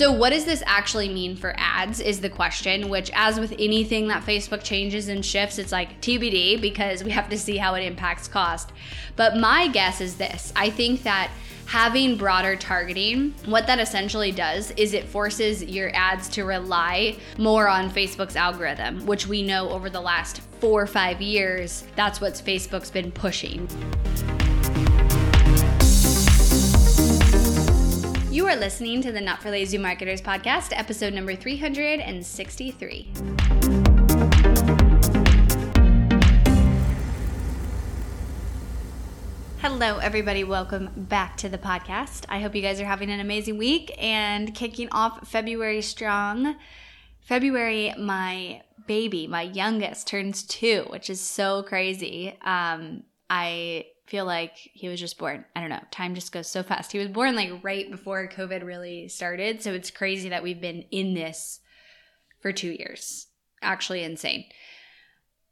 So, what does this actually mean for ads? Is the question, which, as with anything that Facebook changes and shifts, it's like TBD because we have to see how it impacts cost. But my guess is this I think that having broader targeting, what that essentially does is it forces your ads to rely more on Facebook's algorithm, which we know over the last four or five years, that's what Facebook's been pushing. You are listening to the Not for Lazy Marketers podcast, episode number 363. Hello, everybody. Welcome back to the podcast. I hope you guys are having an amazing week and kicking off February strong. February, my baby, my youngest, turns two, which is so crazy. Um, I feel like he was just born. I don't know. Time just goes so fast. He was born like right before COVID really started. So it's crazy that we've been in this for two years. Actually, insane.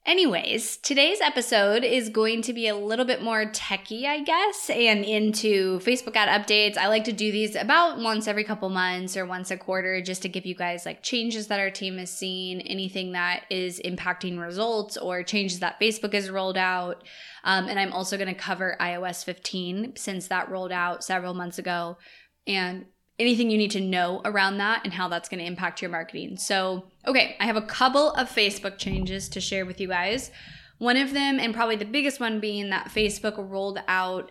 Anyways, today's episode is going to be a little bit more techy, I guess, and into Facebook ad updates. I like to do these about once every couple months or once a quarter just to give you guys like changes that our team has seen, anything that is impacting results or changes that Facebook has rolled out. Um, and I'm also going to cover iOS 15 since that rolled out several months ago and anything you need to know around that and how that's going to impact your marketing. So, okay, I have a couple of Facebook changes to share with you guys. One of them, and probably the biggest one, being that Facebook rolled out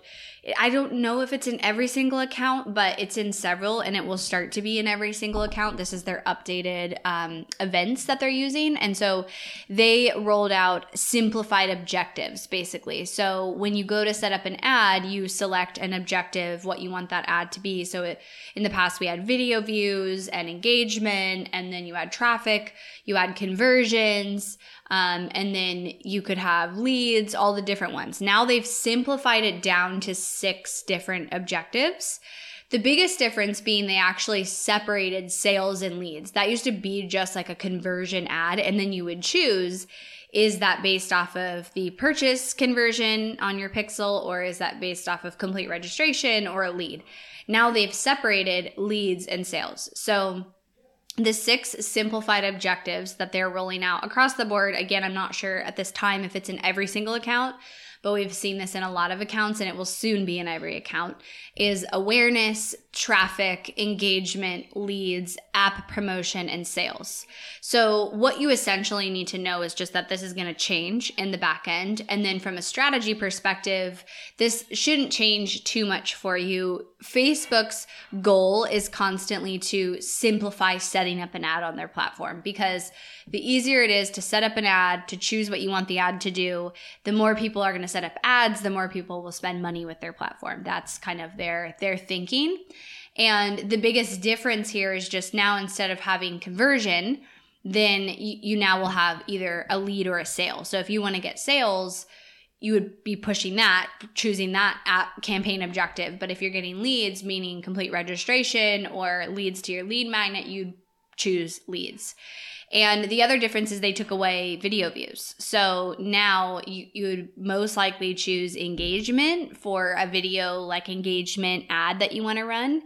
I don't know if it's in every single account, but it's in several and it will start to be in every single account. This is their updated um, events that they're using. And so they rolled out simplified objectives basically. So when you go to set up an ad, you select an objective, what you want that ad to be. So it, in the past, we had video views and engagement, and then you had traffic, you had conversions. Um, and then you could have leads, all the different ones. Now they've simplified it down to six different objectives. The biggest difference being they actually separated sales and leads. That used to be just like a conversion ad, and then you would choose is that based off of the purchase conversion on your pixel, or is that based off of complete registration or a lead? Now they've separated leads and sales. So the six simplified objectives that they're rolling out across the board. Again, I'm not sure at this time if it's in every single account, but we've seen this in a lot of accounts and it will soon be in every account is awareness, traffic, engagement, leads, app promotion, and sales. So, what you essentially need to know is just that this is going to change in the back end. And then, from a strategy perspective, this shouldn't change too much for you. Facebook's goal is constantly to simplify setting up an ad on their platform because the easier it is to set up an ad, to choose what you want the ad to do, the more people are going to set up ads, the more people will spend money with their platform. That's kind of their their thinking. And the biggest difference here is just now instead of having conversion, then you, now will have either a lead or a sale. So if you want to get sales, you would be pushing that, choosing that campaign objective. But if you're getting leads, meaning complete registration or leads to your lead magnet, you'd choose leads. And the other difference is they took away video views. So now you, you would most likely choose engagement for a video like engagement ad that you want to run.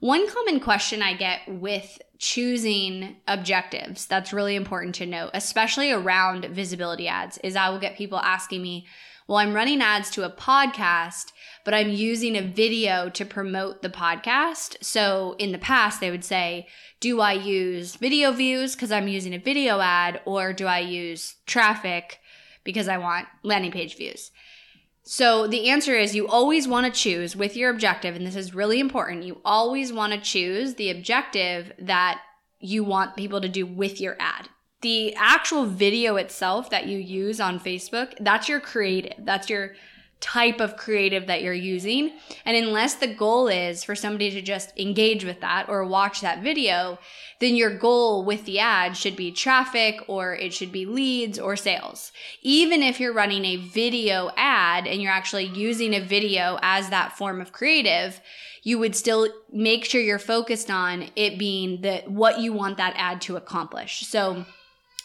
One common question I get with choosing objectives that's really important to note, especially around visibility ads, is I will get people asking me, well, I'm running ads to a podcast, but I'm using a video to promote the podcast. So in the past, they would say, do I use video views because I'm using a video ad, or do I use traffic because I want landing page views? So the answer is you always want to choose with your objective, and this is really important. You always want to choose the objective that you want people to do with your ad the actual video itself that you use on Facebook, that's your creative. That's your type of creative that you're using. And unless the goal is for somebody to just engage with that or watch that video, then your goal with the ad should be traffic or it should be leads or sales. Even if you're running a video ad and you're actually using a video as that form of creative, you would still make sure you're focused on it being the what you want that ad to accomplish. So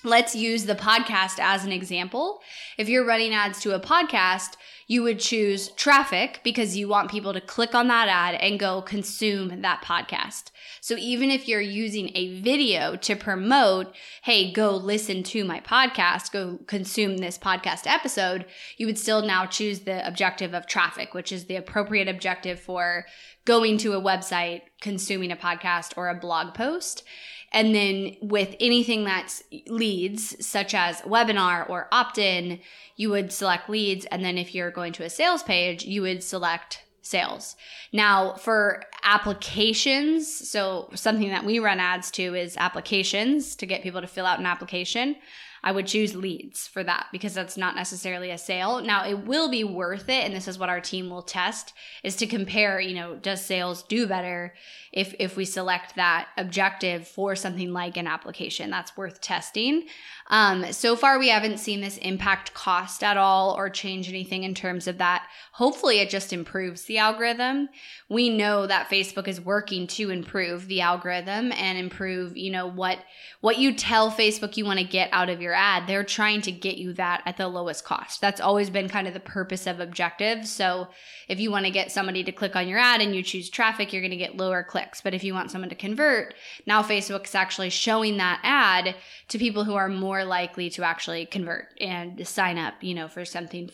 Let's use the podcast as an example. If you're running ads to a podcast, you would choose traffic because you want people to click on that ad and go consume that podcast. So even if you're using a video to promote, hey, go listen to my podcast, go consume this podcast episode, you would still now choose the objective of traffic, which is the appropriate objective for going to a website, consuming a podcast or a blog post. And then with anything that's leads, such as webinar or opt in, you would select leads. And then if you're going to a sales page, you would select sales. Now, for applications, so something that we run ads to is applications to get people to fill out an application. I would choose leads for that because that's not necessarily a sale. Now, it will be worth it, and this is what our team will test is to compare, you know, does sales do better if if we select that objective for something like an application? That's worth testing. Um, so far, we haven't seen this impact cost at all or change anything in terms of that. Hopefully, it just improves the algorithm. We know that Facebook is working to improve the algorithm and improve, you know, what what you tell Facebook you want to get out of your ad. They're trying to get you that at the lowest cost. That's always been kind of the purpose of objectives. So if you want to get somebody to click on your ad and you choose traffic, you're going to get lower clicks. But if you want someone to convert, now Facebook's actually showing that ad to people who are more more likely to actually convert and sign up, you know, for something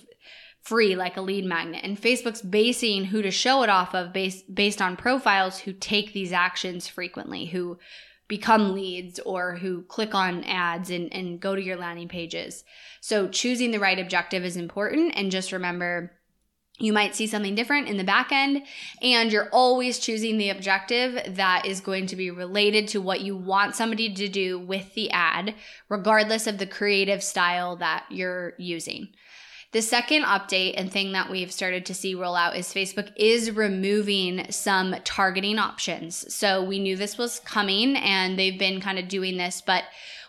free like a lead magnet. And Facebook's basing who to show it off of based based on profiles who take these actions frequently, who become leads or who click on ads and, and go to your landing pages. So choosing the right objective is important. And just remember, you might see something different in the back end, and you're always choosing the objective that is going to be related to what you want somebody to do with the ad, regardless of the creative style that you're using. The second update and thing that we've started to see roll out is Facebook is removing some targeting options. So we knew this was coming and they've been kind of doing this, but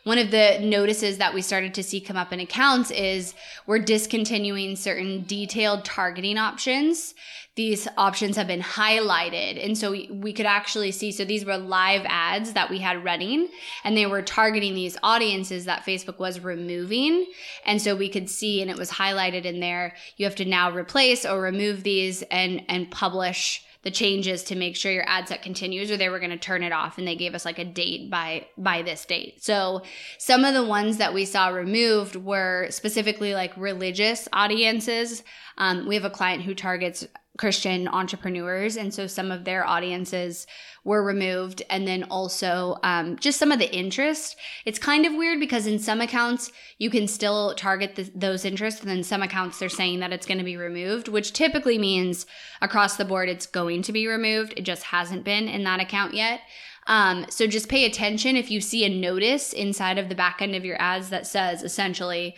one of the notices that we started to see come up in accounts is we're discontinuing certain detailed targeting options. These options have been highlighted. And so we, could actually see so these were live ads that we had running, and they were targeting these audiences that Facebook was removing. And so we could see, and it was highlighted in there, you have to now replace or remove these and, and publish the changes to make sure your ad set continues or they were going to turn it off and they gave us like a date by by this date. So some of the ones that we saw removed were specifically like religious audiences. Um, we have a client who targets Christian entrepreneurs. And so some of their audiences were removed. And then also um, just some of the interest. It's kind of weird because in some accounts, you can still target the, those interests. And then some accounts, they're saying that it's going to be removed, which typically means across the board, it's going to be removed. It just hasn't been in that account yet. Um, so just pay attention if you see a notice inside of the back end of your ads that says essentially,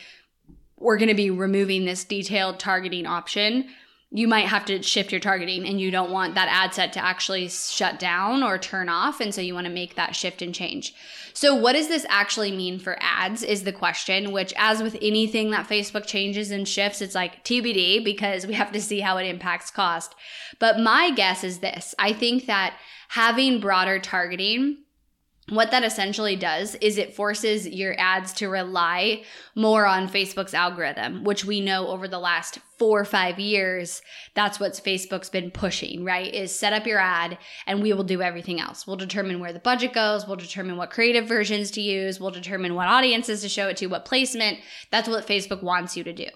we're going to be removing this detailed targeting option you might have to shift your targeting and you don't want that ad set to actually shut down or turn off. And so you want to make that shift and change. So, what does this actually mean for ads? Is the question, which, as with anything that Facebook changes and shifts, it's like TBD because we have to see how it impacts cost. But my guess is this I think that having broader targeting what that essentially does is it forces your ads to rely more on Facebook's algorithm, which we know over the last four or five years, that's what Facebook's been pushing, right? Is set up your ad and we will do everything else. We'll determine where the budget goes. We'll determine what creative versions to use. We'll determine what audiences to show it to, what placement. That's what Facebook wants you to do.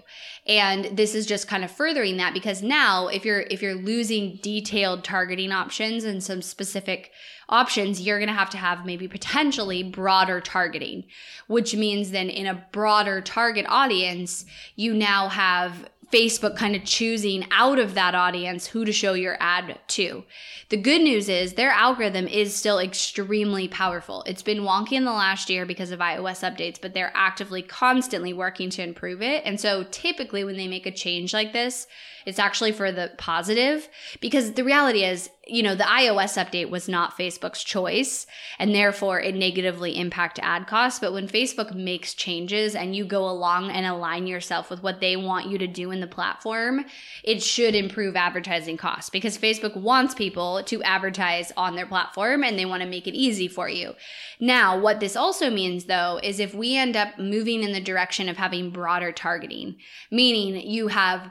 And this is just kind of furthering that because now if you're, if you're losing detailed targeting options and some specific options, you're going to have to have maybe potentially broader targeting, which means then in a broader target audience, you now have Facebook kind of choosing out of that audience who to show your ad to. The good news is their algorithm is still extremely powerful. It's been wonky in the last year because of iOS updates, but they're actively constantly working to improve it. And so typically when they make a change like this, it's actually for the positive because the reality is, you know, the iOS update was not Facebook's choice and therefore it negatively impact ad costs. But when Facebook makes changes and you go along and align yourself with what they want you to do in the platform, it should improve advertising costs because Facebook wants people to advertise on their platform and they want to make it easy for you. Now, what this also means though is if we end up moving in the direction of having broader targeting, meaning you have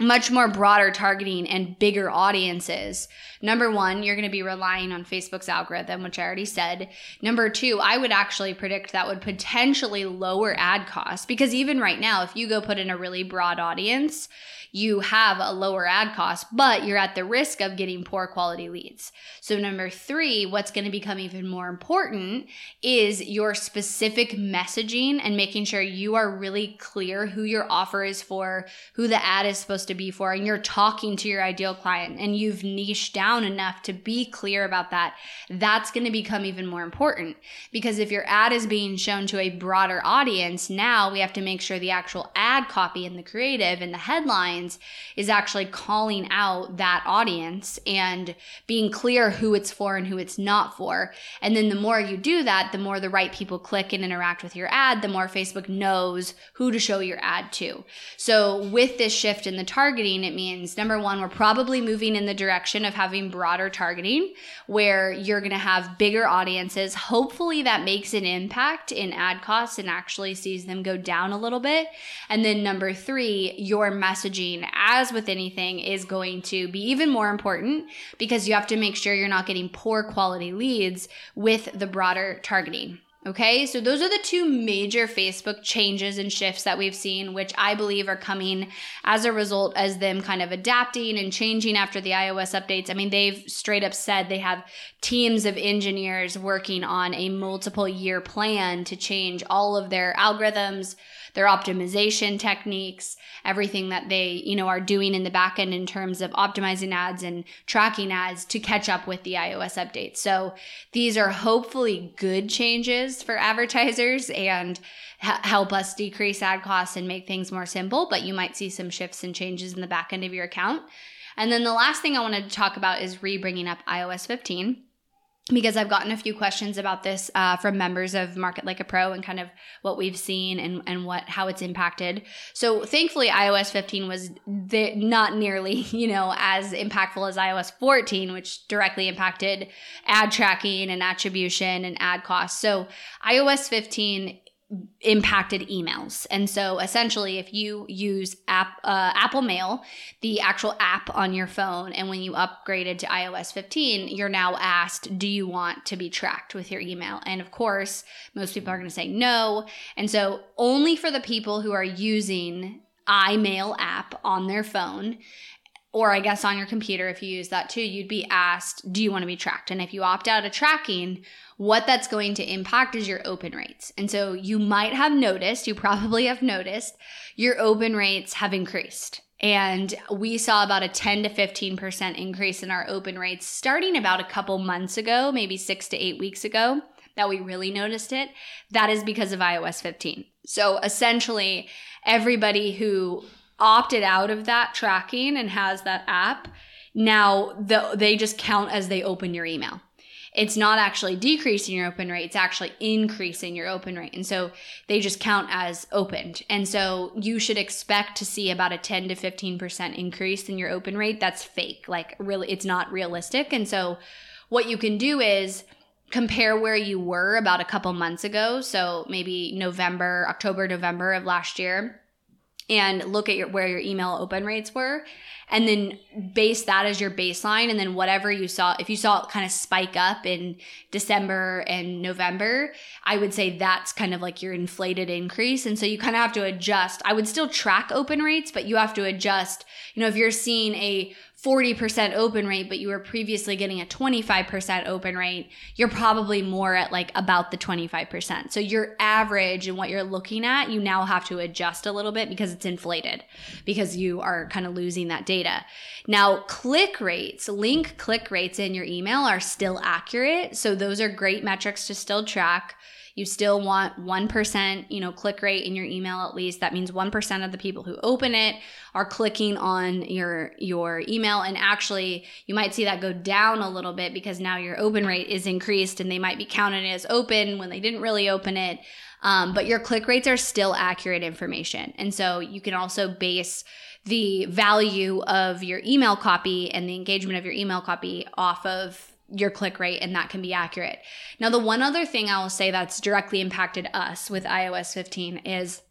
much more broader targeting and bigger audiences. Number one, you're going to be relying on Facebook's algorithm, which I already said. Number two, I would actually predict that would potentially lower ad costs because even right now, if you go put in a really broad audience, you have a lower ad cost, but you're at the risk of getting poor quality leads. So, number three, what's going to become even more important is your specific messaging and making sure you are really clear who your offer is for, who the ad is supposed to be for, and you're talking to your ideal client and you've niched down enough to be clear about that. That's going to become even more important because if your ad is being shown to a broader audience, now we have to make sure the actual ad copy and the creative and the headline is actually calling out that audience and being clear who it's for and who it's not for. And then the more you do that, the more the right people click and interact with your ad, the more Facebook knows who to show your ad to. So with this shift in the targeting, it means number one, we're probably moving in the direction of having broader targeting where you're going to have bigger audiences. Hopefully that makes an impact in ad costs and actually sees them go down a little bit. And then number three, your messaging as with anything, is going to be even more important because you have to make sure you're not getting poor quality leads with the broader targeting. Okay, so those are the two major Facebook changes and shifts that we've seen, which I believe are coming as a result as them kind of adapting and changing after the iOS updates. I mean, they've straight up said they have teams of engineers working on a multiple year plan to change all of their algorithms, their optimization techniques, everything that they, you know, are doing in the back end in terms of optimizing ads and tracking ads to catch up with the iOS updates. So these are hopefully good changes for advertisers and help us decrease ad costs and make things more simple, but you might see some shifts and changes in the back end of your account. And then the last thing I wanted to talk about is re bringing up iOS 15 because I've gotten a few questions about this uh, from members of Market Like a Pro and kind of what we've seen and, and what how it's impacted. So thankfully, iOS 15 was the, not nearly you know as impactful as iOS 14, which directly impacted ad tracking and attribution and ad costs. So iOS 15 impacted emails. And so essentially if you use app uh, Apple Mail, the actual app on your phone and when you upgraded to iOS 15, you're now asked, do you want to be tracked with your email? And of course, most people are going to say no. And so only for the people who are using iMail app on their phone or I guess on your computer, if you use that too, you'd be asked, do you want to be tracked? And if you opt out of tracking, what that's going to impact is your open rates. And so you might have noticed, you probably have noticed, your open rates have increased. And we saw about a 10 to 15% increase in our open rates starting about a couple months ago, maybe six to eight weeks ago, that we really noticed it. That is because of iOS 15. So essentially, everybody who opted out of that tracking and has that app, now the, they just count as they open your email. It's not actually decreasing your open rate, it's actually increasing your open rate. And so they just count as opened. And so you should expect to see about a 10 to 15% increase in your open rate. That's fake. Like, really, it's not realistic. And so what you can do is, compare where you were about a couple months ago. So maybe November, October, November of last year and look at your, where your email open rates were and then base that as your baseline and then whatever you saw if you saw it kind of spike up in december and november i would say that's kind of like your inflated increase. And so you kind of have to adjust. I would still track open rates but you have to adjust. You know if you're seeing a 40% open rate, but you were previously getting a 25% open rate, you're probably more at like about the 25%. So your average and what you're looking at, you now have to adjust a little bit because it's inflated because you are kind of losing that data. Now, click rates, link click rates in your email are still accurate. So those are great metrics to still track. You still want 1%, you know, click rate in your email at least. That means 1% of the people who open it are clicking on your your email and actually you might see that go down a little bit because now your open rate is increased and they might be counted as open when they didn't really open it. Um, but your click rates are still accurate information. And so you can also base the value of your email copy and the engagement of your email copy off of your click rate and that can be accurate. Now, the one other thing I will say that's directly impacted us with iOS 15 is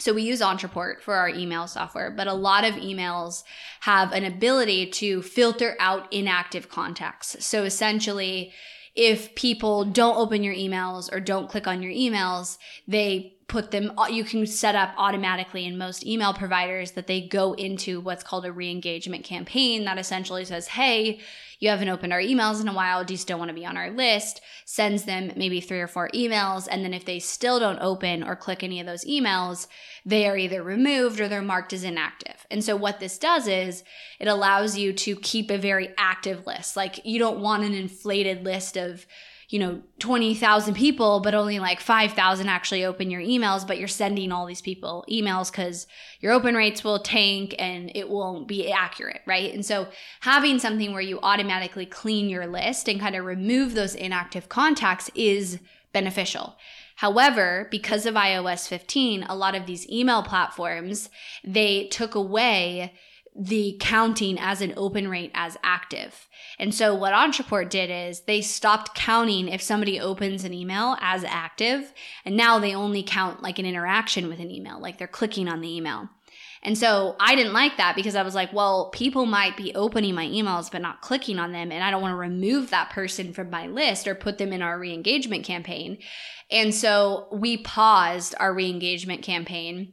So we use Ontraport for our email software, but a lot of emails have an ability to filter out inactive contacts. So essentially, if people don't open your emails or don't click on your emails, they put them you can set up automatically in most email providers that they go into what's called a re-engagement campaign that essentially says hey you haven't opened our emails in a while. Do you still want to be on our list? Sends them maybe three or four emails and then if they still don't open or click any of those emails they are either removed or they're marked as inactive. And so what this does is it allows you to keep a very active list. Like you don't want an inflated list of you know 20,000 people but only like 5,000 actually open your emails but you're sending all these people emails cuz your open rates will tank and it won't be accurate right? And so having something where you automatically clean your list and kind of remove those inactive contacts is beneficial. However, because of iOS 15, a lot of these email platforms, they took away the counting as an open rate as active. And so what Ontraport did is they stopped counting if somebody opens an email as active, and now they only count like an interaction with an email, like they're clicking on the email. And so I didn't like that because I was like, well, people might be opening my emails but not clicking on them. And I don't want to remove that person from my list or put them in our re engagement campaign. And so we paused our re engagement campaign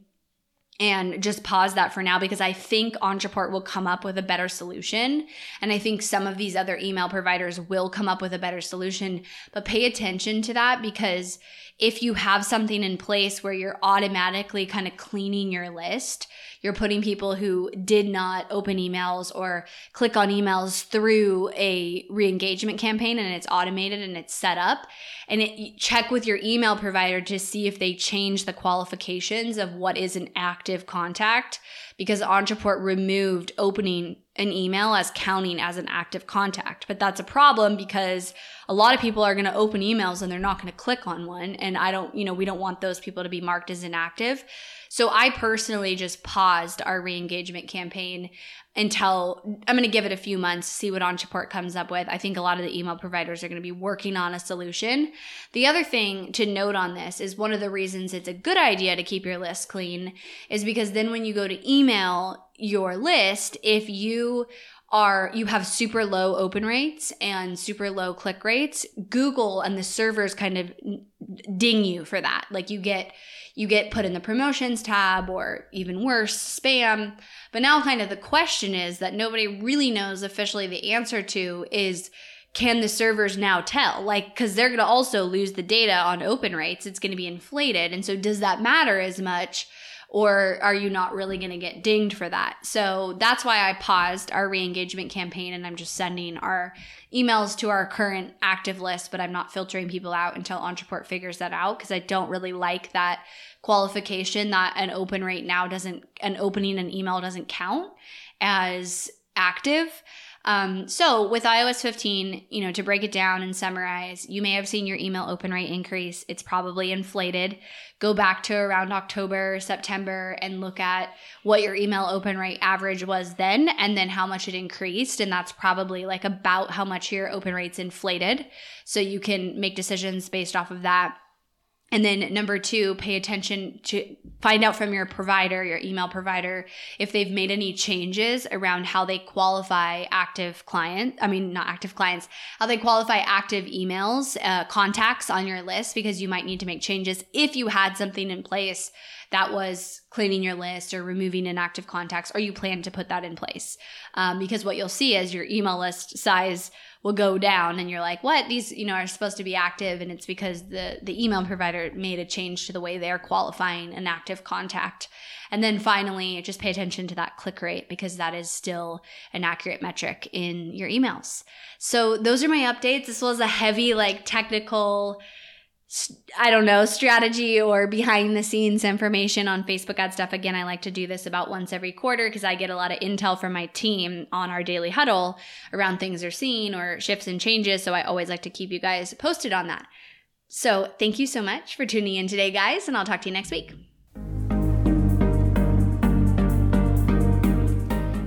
and just pause that for now because I think Ontraport will come up with a better solution. And I think some of these other email providers will come up with a better solution. But pay attention to that because if you have something in place where you're automatically kind of cleaning your list, you're putting people who did not open emails or click on emails through a re-engagement campaign and it's automated and it's set up and it, check with your email provider to see if they change the qualifications of what is an active contact because Ontraport removed opening an email as counting as an active contact. But that's a problem because a lot of people are going to open emails and they're not going to click on one. And I don't, you know, we don't want those people to be marked as inactive. So I personally just paused our re engagement campaign until I'm going to give it a few months, see what Ontraport comes up with. I think a lot of the email providers are going to be working on a solution. The other thing to note on this is one of the reasons it's a good idea to keep your list clean is because then when you go to email your list, if you are you have super low open rates and super low click rates, Google and the servers kind of ding you for that. Like you get you get put in the promotions tab or even worse, spam. But now kind of the question is that nobody really knows officially the answer to is can the servers now tell? Like, because they're going to also lose the data on open rates. It's going to be inflated. And so, does that matter as much? Or are you not really going to get dinged for that? So that's why I paused our re engagement campaign and I'm just sending our emails to our current active list, but I'm not filtering people out until Ontraport figures that out because I don't really like that qualification that an open rate now doesn't, an opening an email doesn't count as active. Um, so with iOS 15, you know, to break it down and summarize, you may have seen your email open rate increase. It's probably inflated. Go back to around October, September, and look at what your email open rate average was then, and then how much it increased. And that's probably like about how much your open rate's inflated. So you can make decisions based off of that. And then number two, pay attention to find out from your provider, your email provider, if they've made any changes around how they qualify active client. I mean, not active clients, how they qualify active emails, uh, contacts on your list, because you might need to make changes if you had something in place that was cleaning your list or removing inactive contacts, or you plan to put that in place. Um, because what you'll see is your email list size will go down and you're like what? These you know are supposed to be active. And it's because the the email provider made a change to the way they're qualifying an active contact. And then finally just pay attention to that click rate because that is still an accurate metric in your emails. So those are my updates. This was a heavy like technical I don't know, strategy or behind the scenes information on Facebook ad stuff. Again, I like to do this about once every quarter because I get a lot of intel from my team on our daily huddle around things they're seeing or shifts and changes. So I always like to keep you guys posted on that. So thank you so much for tuning in today, guys, and I'll talk to you next week.